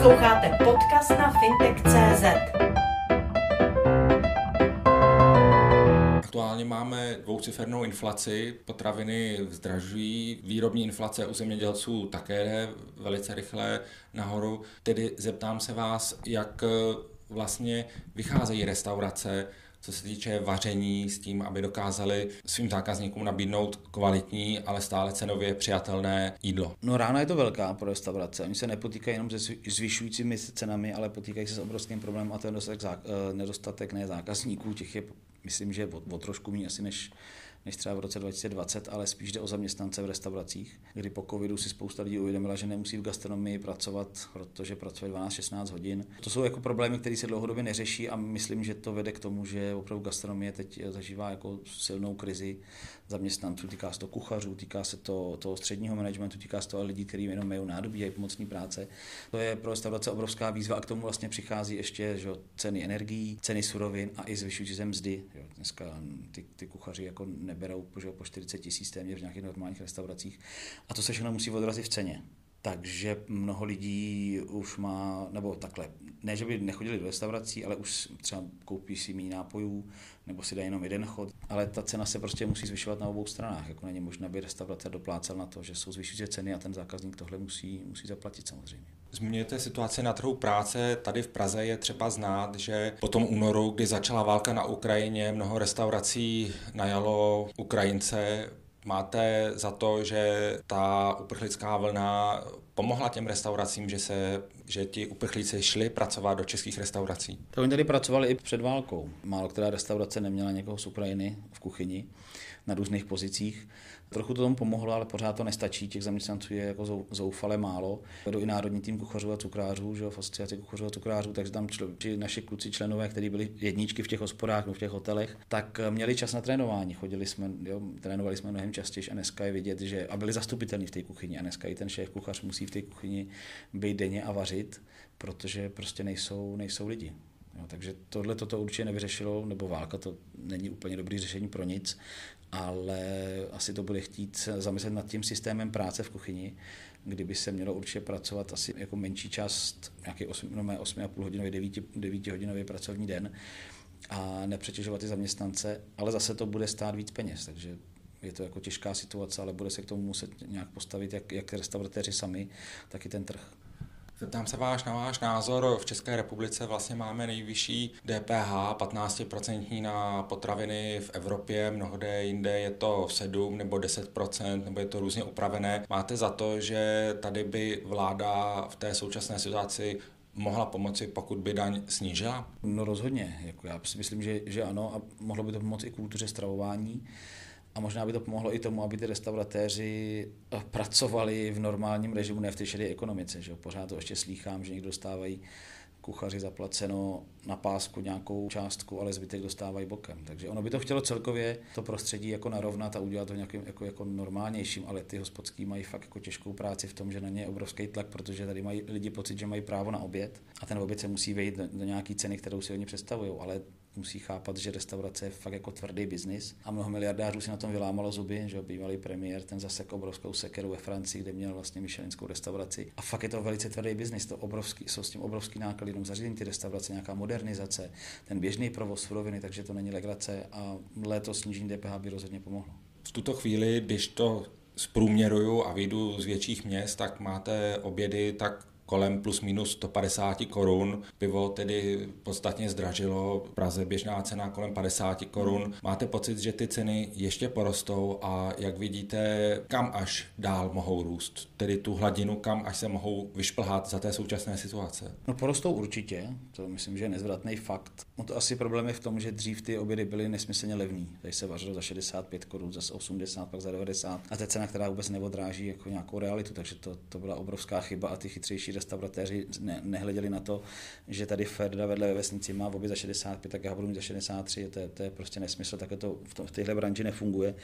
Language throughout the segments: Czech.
Posloucháte podcast na fintech.cz. Aktuálně máme dvoucifernou inflaci, potraviny zdražují, výrobní inflace u zemědělců také jde velice rychle nahoru. Tedy zeptám se vás, jak vlastně vycházejí restaurace co se týče vaření, s tím, aby dokázali svým zákazníkům nabídnout kvalitní, ale stále cenově přijatelné jídlo. No rána je to velká pro restaurace. Oni se nepotýkají jenom se zvyšujícími cenami, ale potýkají se s obrovským problémem a to je nedostatek, eh, nedostatek ne zákazníků. Těch je, myslím, že o, o trošku méně asi než než třeba v roce 2020, ale spíš jde o zaměstnance v restauracích, kdy po covidu si spousta lidí uvědomila, že nemusí v gastronomii pracovat, protože pracuje 12-16 hodin. To jsou jako problémy, které se dlouhodobě neřeší a myslím, že to vede k tomu, že opravdu gastronomie teď zažívá jako silnou krizi zaměstnanců. Týká se to kuchařů, týká se to toho středního managementu, týká se to lidí, kteří jenom mají nádobí a pomocní práce. To je pro restaurace obrovská výzva a k tomu vlastně přichází ještě že, ceny energií, ceny surovin a i zvyšující se mzdy. Jo. Dneska ty, ty kuchaři jako neberou že, po 40 tisíc téměř v nějakých normálních restauracích a to se všechno musí odrazit v ceně. Takže mnoho lidí už má, nebo takhle, ne, že by nechodili do restaurací, ale už třeba koupí si méně nápojů, nebo si dají jenom jeden chod, ale ta cena se prostě musí zvyšovat na obou stranách. Jako není možné, aby restaurace doplácel na to, že jsou zvyšující ceny a ten zákazník tohle musí, musí zaplatit samozřejmě. Zmiňujete situaci na trhu práce. Tady v Praze je třeba znát, že po tom únoru, kdy začala válka na Ukrajině, mnoho restaurací najalo Ukrajince Máte za to, že ta uprchlická vlna pomohla těm restauracím, že, se, že ti uprchlíci šli pracovat do českých restaurací? To oni tady pracovali i před válkou. Málo která restaurace neměla někoho z Ukrajiny v kuchyni na různých pozicích. Trochu to tomu pomohlo, ale pořád to nestačí. Těch zaměstnanců je jako zoufale málo. Vedu i národní tým kuchařů a cukrářů, že v asociaci kuchařů a cukrářů, takže tam člo, naši kluci členové, kteří byli jedničky v těch hospodách nebo v těch hotelech, tak eh, měli čas na trénování. Chodili jsme, jo, trénovali jsme mnohem častěji a dneska je vidět, že a byli zastupitelní v té kuchyni. A dneska i ten šéf kuchař musí v té kuchyni být denně a vařit, protože prostě nejsou, nejsou lidi. Jo, takže tohle toto určitě nevyřešilo, nebo válka to není úplně dobrý řešení pro nic, ale asi to bude chtít zamyslet nad tím systémem práce v kuchyni, kdyby se mělo určitě pracovat asi jako menší část, nějaký 8, no 8,5 hodinový, 9, 9 hodinový pracovní den a nepřetěžovat ty zaměstnance, ale zase to bude stát víc peněz, takže je to jako těžká situace, ale bude se k tomu muset nějak postavit jak, jak restauratéři sami, tak i ten trh. Zeptám se váš na váš názor. V České republice vlastně máme nejvyšší DPH, 15% na potraviny v Evropě, mnohde jinde je to 7 nebo 10%, nebo je to různě upravené. Máte za to, že tady by vláda v té současné situaci mohla pomoci, pokud by daň snížila? No rozhodně. Jako já si myslím, že, že ano a mohlo by to pomoci i kultuře stravování. A možná by to pomohlo i tomu, aby ty restauratéři eh, pracovali v normálním režimu, ne v té šedé ekonomice. Že? Pořád to ještě slýchám, že někdo dostávají kuchaři zaplaceno na pásku nějakou částku, ale zbytek dostávají bokem. Takže ono by to chtělo celkově to prostředí jako narovnat a udělat to nějakým jako, jako normálnějším, ale ty hospodský mají fakt jako těžkou práci v tom, že na ně je obrovský tlak, protože tady mají lidi pocit, že mají právo na oběd a ten oběd se musí vejít do, do nějaké ceny, kterou si oni představují, ale musí chápat, že restaurace je fakt jako tvrdý biznis a mnoho miliardářů si na tom vylámalo zuby, že bývalý premiér ten zase obrovskou sekeru ve Francii, kde měl vlastně myšelinskou restauraci. A fakt je to velice tvrdý biznis, to obrovský, jsou s tím obrovský náklady, jenom zařízení ty restaurace, nějaká modernizace, ten běžný provoz suroviny, takže to není legrace a letos snížení DPH by rozhodně pomohlo. V tuto chvíli, když to zprůměruju a vyjdu z větších měst, tak máte obědy tak kolem plus minus 150 korun. Pivo tedy podstatně zdražilo, v Praze běžná cena kolem 50 korun. Máte pocit, že ty ceny ještě porostou a jak vidíte, kam až dál mohou růst? Tedy tu hladinu, kam až se mohou vyšplhat za té současné situace? No porostou určitě, to myslím, že je nezvratný fakt. No to asi problém je v tom, že dřív ty obědy byly nesmyslně levný. Tady se vařilo za 65 korun, za 80, pak za 90. A je cena, která vůbec neodráží jako nějakou realitu, takže to, to byla obrovská chyba a ty chytřejší restauratéři ne, nehleděli na to, že tady Ferda vedle ve vesnici má oběd za 65, tak já budu mít za 63, to je, to je prostě nesmysl, tak to v, to, v téhle branži nefunguje.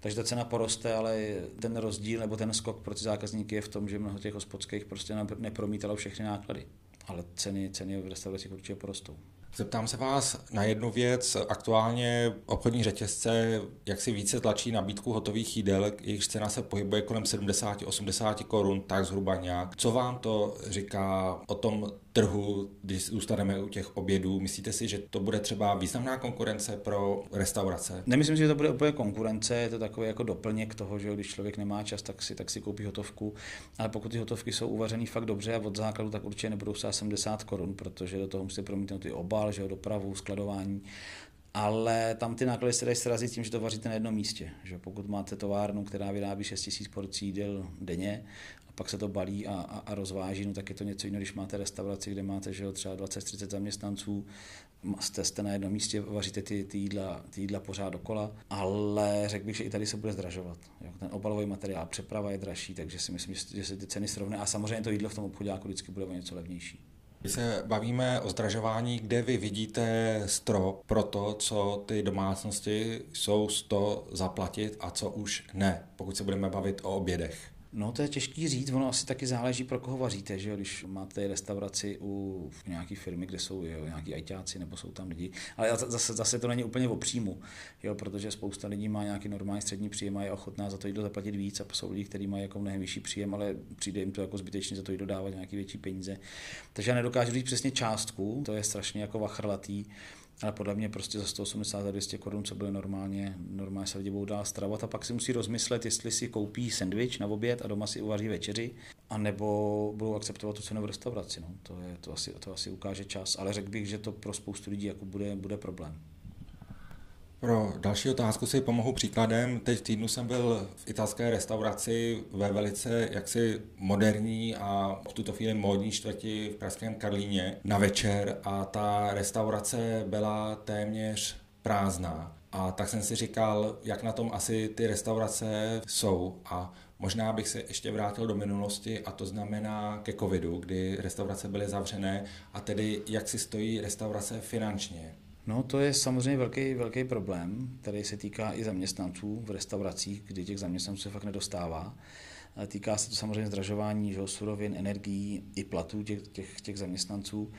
Takže ta cena poroste, ale ten rozdíl nebo ten skok pro ty zákazníky je v tom, že mnoho těch hospodských prostě nepromítalo všechny náklady. Ale ceny, ceny v restauracích určitě porostou. Zeptám se vás na jednu věc. Aktuálně obchodní řetězce jak si více tlačí nabídku hotových jídel, jejich cena se pohybuje kolem 70-80 korun, tak zhruba nějak. Co vám to říká o tom trhu, když zůstaneme u těch obědů? Myslíte si, že to bude třeba významná konkurence pro restaurace? Nemyslím si, že to bude úplně konkurence, je to takový jako doplněk toho, že když člověk nemá čas, tak si, tak si koupí hotovku. Ale pokud ty hotovky jsou uvařený fakt dobře a od základu, tak určitě nebudou stát 70 korun, protože do toho musíte promítnout ty obal, že jo, dopravu, skladování. Ale tam ty náklady se dají srazit tím, že to vaříte na jednom místě. Že pokud máte továrnu, která vyrábí 6 000 porcí jídel denně pak se to balí a, a, a rozváží, no tak je to něco jiného, když máte restauraci, kde máte že jo, třeba 20-30 zaměstnanců, jste, jste na jednom místě, vaříte ty, ty, jídla, ty jídla pořád dokola, ale řekl bych, že i tady se bude zdražovat. Jo. Ten obalový materiál, přeprava je dražší, takže si myslím, že se ty ceny srovnají a samozřejmě to jídlo v tom obchodě vždycky bude o něco levnější. Když se bavíme o zdražování, kde vy vidíte strop pro to, co ty domácnosti jsou z to zaplatit a co už ne, pokud se budeme bavit o obědech? No to je těžký říct, ono asi taky záleží, pro koho vaříte, že jo? když máte restauraci u nějaké firmy, kde jsou jo, nějaký ajťáci nebo jsou tam lidi, ale zase, zase to není úplně o příjmu, jo? protože spousta lidí má nějaký normální střední příjem a je ochotná za to jídlo zaplatit víc a jsou lidi, kteří mají jako mnohem vyšší příjem, ale přijde jim to jako zbytečně za to jídlo dávat nějaký větší peníze. Takže já nedokážu říct přesně částku, to je strašně jako vachrlatý, ale podle mě prostě za 180 a 200 korun, co bude normálně, normálně se lidi budou dál stravovat a pak si musí rozmyslet, jestli si koupí sendvič na oběd a doma si uvaří večeři, anebo budou akceptovat tu cenu v restauraci. No. To, je, to, asi, to asi ukáže čas, ale řekl bych, že to pro spoustu lidí jako bude, bude problém. Pro další otázku si pomohu příkladem. Teď týdnu jsem byl v italské restauraci ve velice jaksi moderní a v tuto chvíli módní čtvrti v pražském Karlíně na večer a ta restaurace byla téměř prázdná. A tak jsem si říkal, jak na tom asi ty restaurace jsou a Možná bych se ještě vrátil do minulosti a to znamená ke covidu, kdy restaurace byly zavřené a tedy jak si stojí restaurace finančně. No to je samozřejmě velký, velký problém, který se týká i zaměstnanců v restauracích, kdy těch zaměstnanců se fakt nedostává. Týká se to samozřejmě zdražování že, surovin, energií i platů těch, těch, těch zaměstnanců.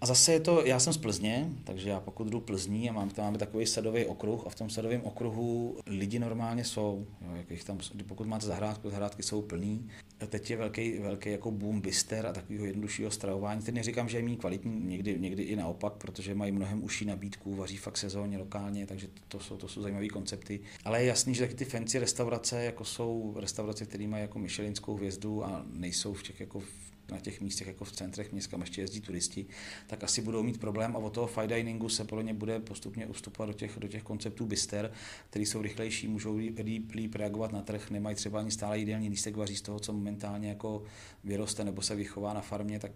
A zase je to, já jsem z Plzně, takže já pokud jdu Plzní a mám, tam máme takový sadový okruh a v tom sadovém okruhu lidi normálně jsou. Jo, jak tam, pokud máte zahrádku, zahrádky jsou plný. A teď je velký, velký jako boom bister a takového jednoduššího stravování. Teď neříkám, že je méně kvalitní, někdy, někdy i naopak, protože mají mnohem užší nabídku, vaří fakt sezóně, lokálně, takže to jsou, to jsou zajímavé koncepty. Ale je jasný, že taky ty fancy restaurace, jako jsou restaurace, které mají jako Michelinskou hvězdu a nejsou v těch jako na těch místech jako v centrech měst, kam ještě jezdí turisti, tak asi budou mít problém a od toho fine diningu se podle mě bude postupně ustupovat do těch, do těch konceptů bister, které jsou rychlejší, můžou líp, líp reagovat na trh, nemají třeba ani stále jídelní lístek, vaří z toho, co momentálně jako vyroste nebo se vychová na farmě, tak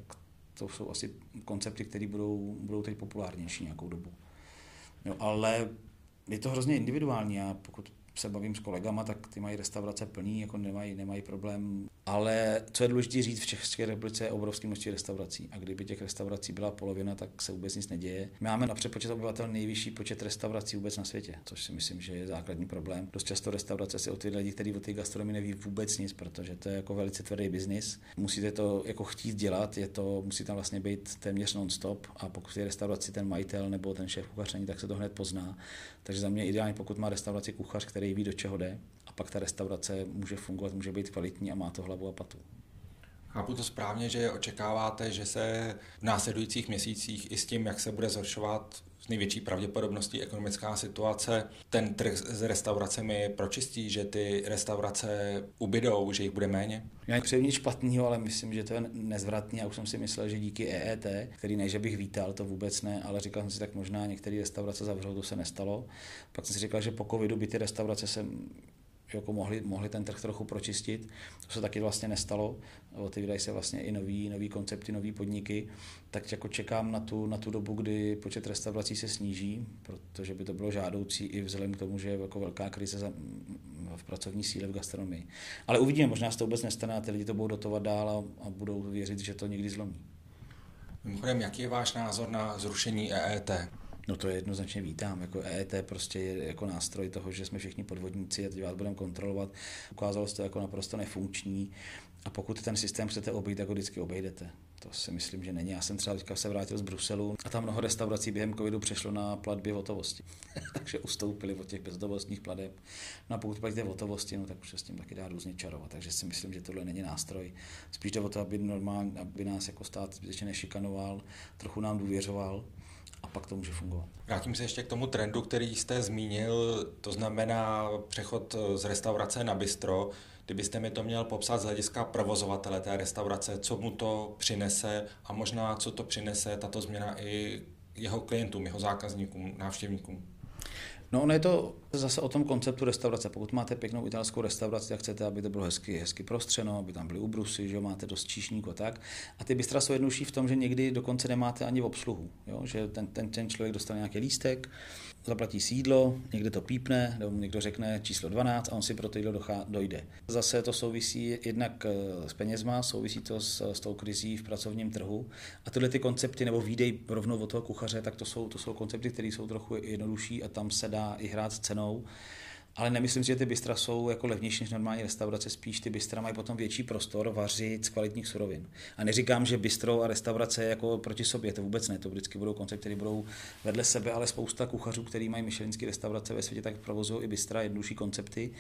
to jsou asi koncepty, které budou, budou teď populárnější nějakou dobu. Jo, ale je to hrozně individuální a pokud se bavím s kolegama, tak ty mají restaurace plný, jako nemají, nemají problém. Ale co je důležité říct, v České republice je obrovské množství restaurací. A kdyby těch restaurací byla polovina, tak se vůbec nic neděje. My máme na přepočet obyvatel nejvyšší počet restaurací vůbec na světě, což si myslím, že je základní problém. Dost často restaurace si otvírají lidi, kteří o té gastronomii neví vůbec nic, protože to je jako velice tvrdý biznis. Musíte to jako chtít dělat, je to, musí tam vlastně být téměř non-stop a pokud je restauraci ten majitel nebo ten šéf kuchař není, tak se to hned pozná. Takže za mě ideálně, pokud má restauraci kuchař, který ví, do čeho jde, a pak ta restaurace může fungovat, může být kvalitní a má to hlavu a patu. Chápu to správně, že očekáváte, že se v následujících měsících i s tím, jak se bude zhoršovat s největší pravděpodobností ekonomická situace, ten trh s restauracemi pročistí, že ty restaurace ubydou, že jich bude méně? Já nepřeju nic špatného, ale myslím, že to je nezvratný. Já už jsem si myslel, že díky EET, který ne, že bych vítal, to vůbec ne, ale říkal jsem si, tak možná některé restaurace zavřou, to se nestalo. Pak jsem si říkal, že po covidu by ty restaurace se jako mohli, mohli ten trh trochu pročistit. To se taky vlastně nestalo. Otevírají se vlastně i nový, nový koncepty, nový podniky. Tak jako čekám na tu, na tu dobu, kdy počet restaurací se sníží, protože by to bylo žádoucí i vzhledem k tomu, že je jako velká krize v pracovní síle v gastronomii. Ale uvidíme, možná se to vůbec nestane a ty lidi to budou dotovat dál a, a budou věřit, že to někdy zlomí. Mimochodem, jaký je váš názor na zrušení EET? No to je jednoznačně vítám. Jako EET prostě je jako nástroj toho, že jsme všichni podvodníci a teď vás budeme kontrolovat. Ukázalo se to jako naprosto nefunkční. A pokud ten systém chcete obejít, tak ho vždycky obejdete. To si myslím, že není. Já jsem třeba teďka se vrátil z Bruselu a tam mnoho restaurací během covidu přešlo na platby v hotovosti. Takže ustoupili od těch bezdomovostních plateb. No a pokud platíte v hotovosti, no, tak už se s tím taky dá různě čarovat. Takže si myslím, že tohle není nástroj. Spíš jde o to, aby, normálně, aby nás jako stát zbytečně nešikanoval, trochu nám důvěřoval a pak to může fungovat. Vrátím se ještě k tomu trendu, který jste zmínil, to znamená přechod z restaurace na bistro. Kdybyste mi to měl popsat z hlediska provozovatele té restaurace, co mu to přinese a možná co to přinese tato změna i jeho klientům, jeho zákazníkům, návštěvníkům. No ono je to zase o tom konceptu restaurace. Pokud máte pěknou italskou restauraci, tak chcete, aby to bylo hezky, hezky prostřeno, aby tam byly ubrusy, že máte dost číšníků a tak. A ty bystra jsou jednodušší v tom, že někdy dokonce nemáte ani v obsluhu. Jo? Že ten, ten, ten člověk dostane nějaký lístek, zaplatí sídlo, někde to pípne, nebo někdo řekne číslo 12 a on si pro to jídlo dojde. Zase to souvisí jednak eh, s penězma, souvisí to s, s tou krizí v pracovním trhu. A tyhle ty koncepty, nebo výdej rovnou od toho kuchaře, tak to jsou, to jsou koncepty, které jsou trochu jednodušší a tam se dá i hrát s cenou. Ale nemyslím si, že ty bystra jsou jako levnější než normální restaurace, spíš ty bystra mají potom větší prostor vařit z kvalitních surovin. A neříkám, že bistro a restaurace jako proti sobě, to vůbec ne, to vždycky budou koncepty, které budou vedle sebe, ale spousta kuchařů, který mají myšelinské restaurace ve světě, tak provozují i bystra, jednodušší koncepty,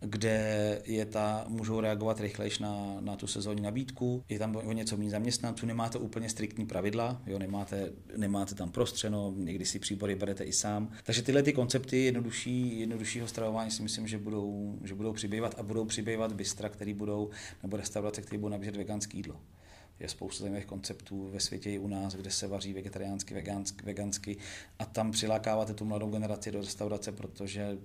kde je ta, můžou reagovat rychlejš na, na tu sezónní nabídku, je tam o něco méně zaměstnanců, nemáte úplně striktní pravidla, jo, nemáte, nemáte tam prostřeno, někdy si příbory berete i sám. Takže tyhle ty koncepty jednodušší, jednoduššího stravování si myslím, že budou, že budou přibývat a budou přibývat bystra, které budou, nebo restaurace, které budou nabízet veganské jídlo. Je spousta zajímavých konceptů ve světě i u nás, kde se vaří vegetariánsky, vegansky, vegansky a tam přilákáváte tu mladou generaci do restaurace, protože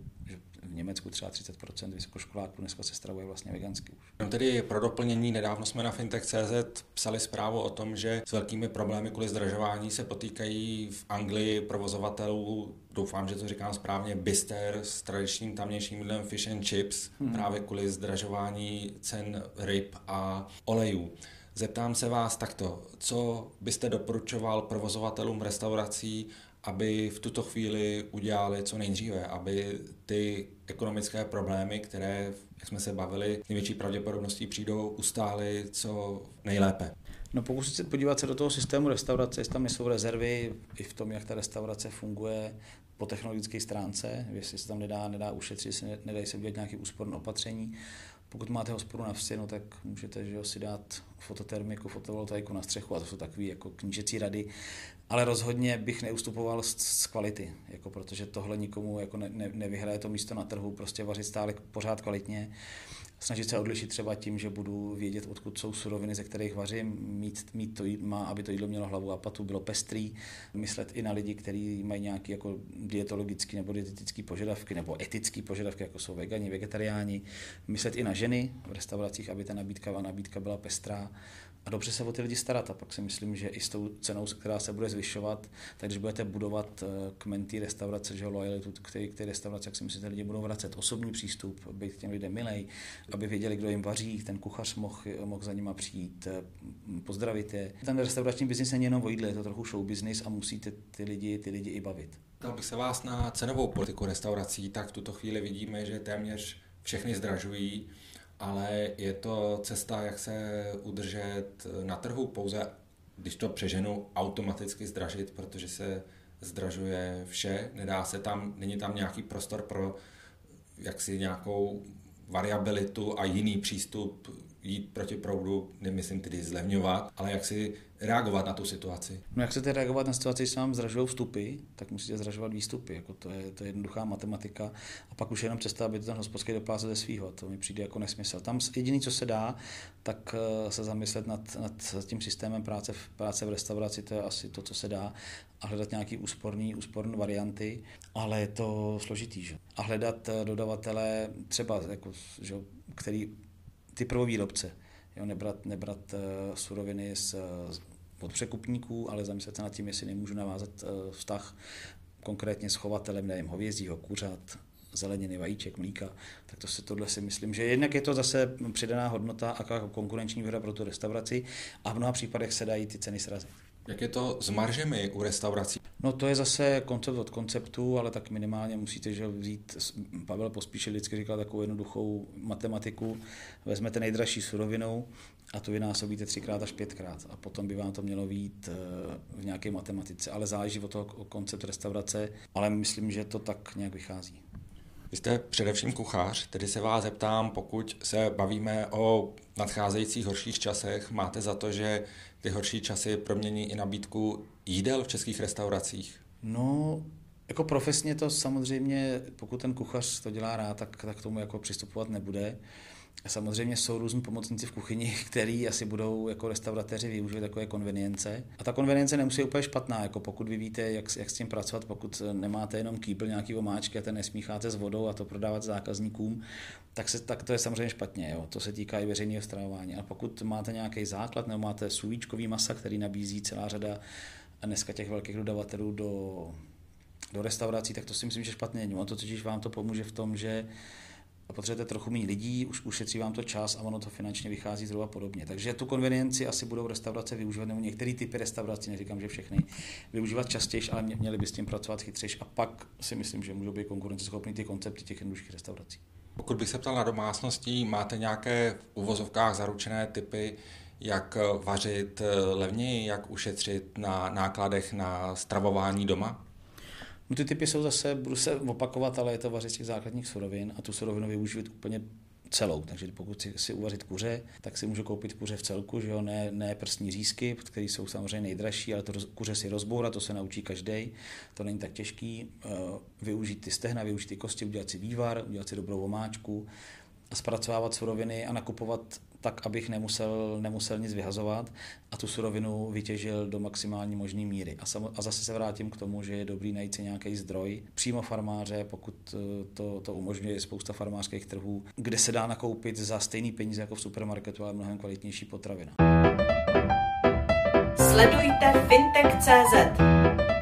Německu třeba 30% vysokoškoláků dneska se stravuje vlastně vegansky už. No tedy pro doplnění, nedávno jsme na Fintech.cz psali zprávu o tom, že s velkými problémy kvůli zdražování se potýkají v Anglii provozovatelů, doufám, že to říkám správně, Bister s tradičním tamnějším jídlem fish and chips, hmm. právě kvůli zdražování cen ryb a olejů. Zeptám se vás takto, co byste doporučoval provozovatelům restaurací, aby v tuto chvíli udělali co nejdříve, aby ty ekonomické problémy, které, jak jsme se bavili, největší pravděpodobností přijdou, ustály co nejlépe. No pokusit se podívat se do toho systému restaurace, jestli tam jsou rezervy i v tom, jak ta restaurace funguje po technologické stránce, jestli se tam nedá, nedá ušetřit, jestli nedají se udělat nějaké úsporné opatření. Pokud máte hospodu na vsi, no, tak můžete že jo, si dát fototermiku, fotovoltaiku na střechu a to jsou takové jako knížecí rady. Ale rozhodně bych neustupoval z, z kvality, jako protože tohle nikomu jako ne, ne, nevyhraje to místo na trhu, prostě vařit stále pořád kvalitně. Snažit se odlišit třeba tím, že budu vědět, odkud jsou suroviny, ze kterých vařím, mít, mít to, má, aby to jídlo mělo hlavu a patu, bylo pestrý, myslet i na lidi, kteří mají nějaké jako dietologické nebo dietetické požadavky nebo etické požadavky, jako jsou vegani, vegetariáni, myslet i na ženy v restauracích, aby ta nabídka, nabídka byla pestrá a dobře se o ty lidi starat. A pak si myslím, že i s tou cenou, která se bude zvyšovat, tak když budete budovat eh, kmen té restaurace, že lojalitu k té, k té jak si myslíte, lidi budou vracet osobní přístup, být těm lidem milej, aby věděli, kdo jim vaří, ten kuchař mohl, mohl za nima přijít, eh, pozdravit je. Ten restaurační biznis není jenom o jídle, je to trochu show business a musíte ty lidi, ty lidi i bavit. Dal bych se vás na cenovou politiku restaurací, tak v tuto chvíli vidíme, že téměř všechny zdražují ale je to cesta, jak se udržet na trhu. Pouze, když to přeženu, automaticky zdražit, protože se zdražuje vše, nedá se tam, není tam nějaký prostor pro jaksi nějakou variabilitu a jiný přístup jít proti proudu, nemyslím tedy zlevňovat, ale jak si reagovat na tu situaci. No jak chcete reagovat na situaci, když se vám zdražují vstupy, tak musíte zdražovat výstupy. Jako to, je, to je jednoduchá matematika. A pak už jenom přesto, aby ten hospodský doplácel ze svého. To mi přijde jako nesmysl. Tam jediné, co se dá, tak eh, se zamyslet nad, nad tím systémem práce, práce v restauraci, to je asi to, co se dá, a hledat úsporné úsporný varianty, ale je to složitý. Že? A hledat eh, dodavatele třeba, jako, že, který ty prvovýrobce. Jo, nebrat, nebrat uh, suroviny z, od překupníků, ale zamyslet se nad tím, jestli nemůžu navázat uh, vztah konkrétně s chovatelem, nevím, hovězího, kuřat, zeleniny, vajíček, mlíka, tak to se tohle si myslím, že jednak je to zase přidaná hodnota a konkurenční výhoda pro tu restauraci a v mnoha případech se dají ty ceny srazit. Jak je to s maržemi u restaurací? No to je zase koncept od konceptu, ale tak minimálně musíte že vzít, Pavel Pospíšil vždycky říkal takovou jednoduchou matematiku, vezmete nejdražší surovinu a to vynásobíte třikrát až pětkrát a potom by vám to mělo být eh, v nějaké matematice, ale záleží od toho koncept restaurace, ale myslím, že to tak nějak vychází. Vy jste především kuchař, tedy se vás zeptám, pokud se bavíme o nadcházejících horších časech, máte za to, že ty horší časy promění i nabídku jídel v českých restauracích? No, jako profesně to samozřejmě, pokud ten kuchař to dělá rád, tak, tak tomu jako přistupovat nebude. Samozřejmě jsou různí pomocníci v kuchyni, který asi budou jako restauratéři využít takové konvenience. A ta konvenience nemusí být úplně špatná, jako pokud vy víte, jak, jak s tím pracovat, pokud nemáte jenom kýbl nějaký omáčky a ten nesmícháte s vodou a to prodávat zákazníkům, tak, se, tak to je samozřejmě špatně. Jo. To se týká i veřejného stravování. A pokud máte nějaký základ nebo máte sůvíčkový masa, který nabízí celá řada dneska těch velkých dodavatelů do, do restaurací, tak to si myslím, že špatně není. A to totiž vám to pomůže v tom, že potřebujete trochu méně lidí, už ušetří vám to čas a ono to finančně vychází zhruba podobně. Takže tu konvenienci asi budou restaurace využívat, nebo některé typy restaurací, neříkám, že všechny, využívat častěji, ale měli by s tím pracovat chytřejš a pak si myslím, že můžou být konkurenceschopní ty koncepty těch jednodušších restaurací. Pokud bych se ptal na domácností, máte nějaké v uvozovkách zaručené typy, jak vařit levněji, jak ušetřit na nákladech na stravování doma? No ty typy jsou zase, budu se opakovat, ale je to vařit z těch základních surovin a tu surovinu využít úplně celou. Takže pokud si, si uvařit kuře, tak si můžu koupit kuře v celku, že jo? Ne, ne prstní řízky, které jsou samozřejmě nejdražší, ale to kuře si rozbourat, to se naučí každý. To není tak těžký. Uh, využít ty stehna, využít ty kosti, udělat si vývar, udělat si dobrou omáčku a zpracovávat suroviny a nakupovat tak, abych nemusel, nemusel nic vyhazovat a tu surovinu vytěžil do maximální možné míry. A, samo, a zase se vrátím k tomu, že je dobrý najít si nějaký zdroj přímo farmáře, pokud eh, to, to umožňuje spousta farmářských trhů, kde se dá nakoupit za stejný peníze jako v supermarketu, ale mnohem kvalitnější potravina. Sledujte fintech.cz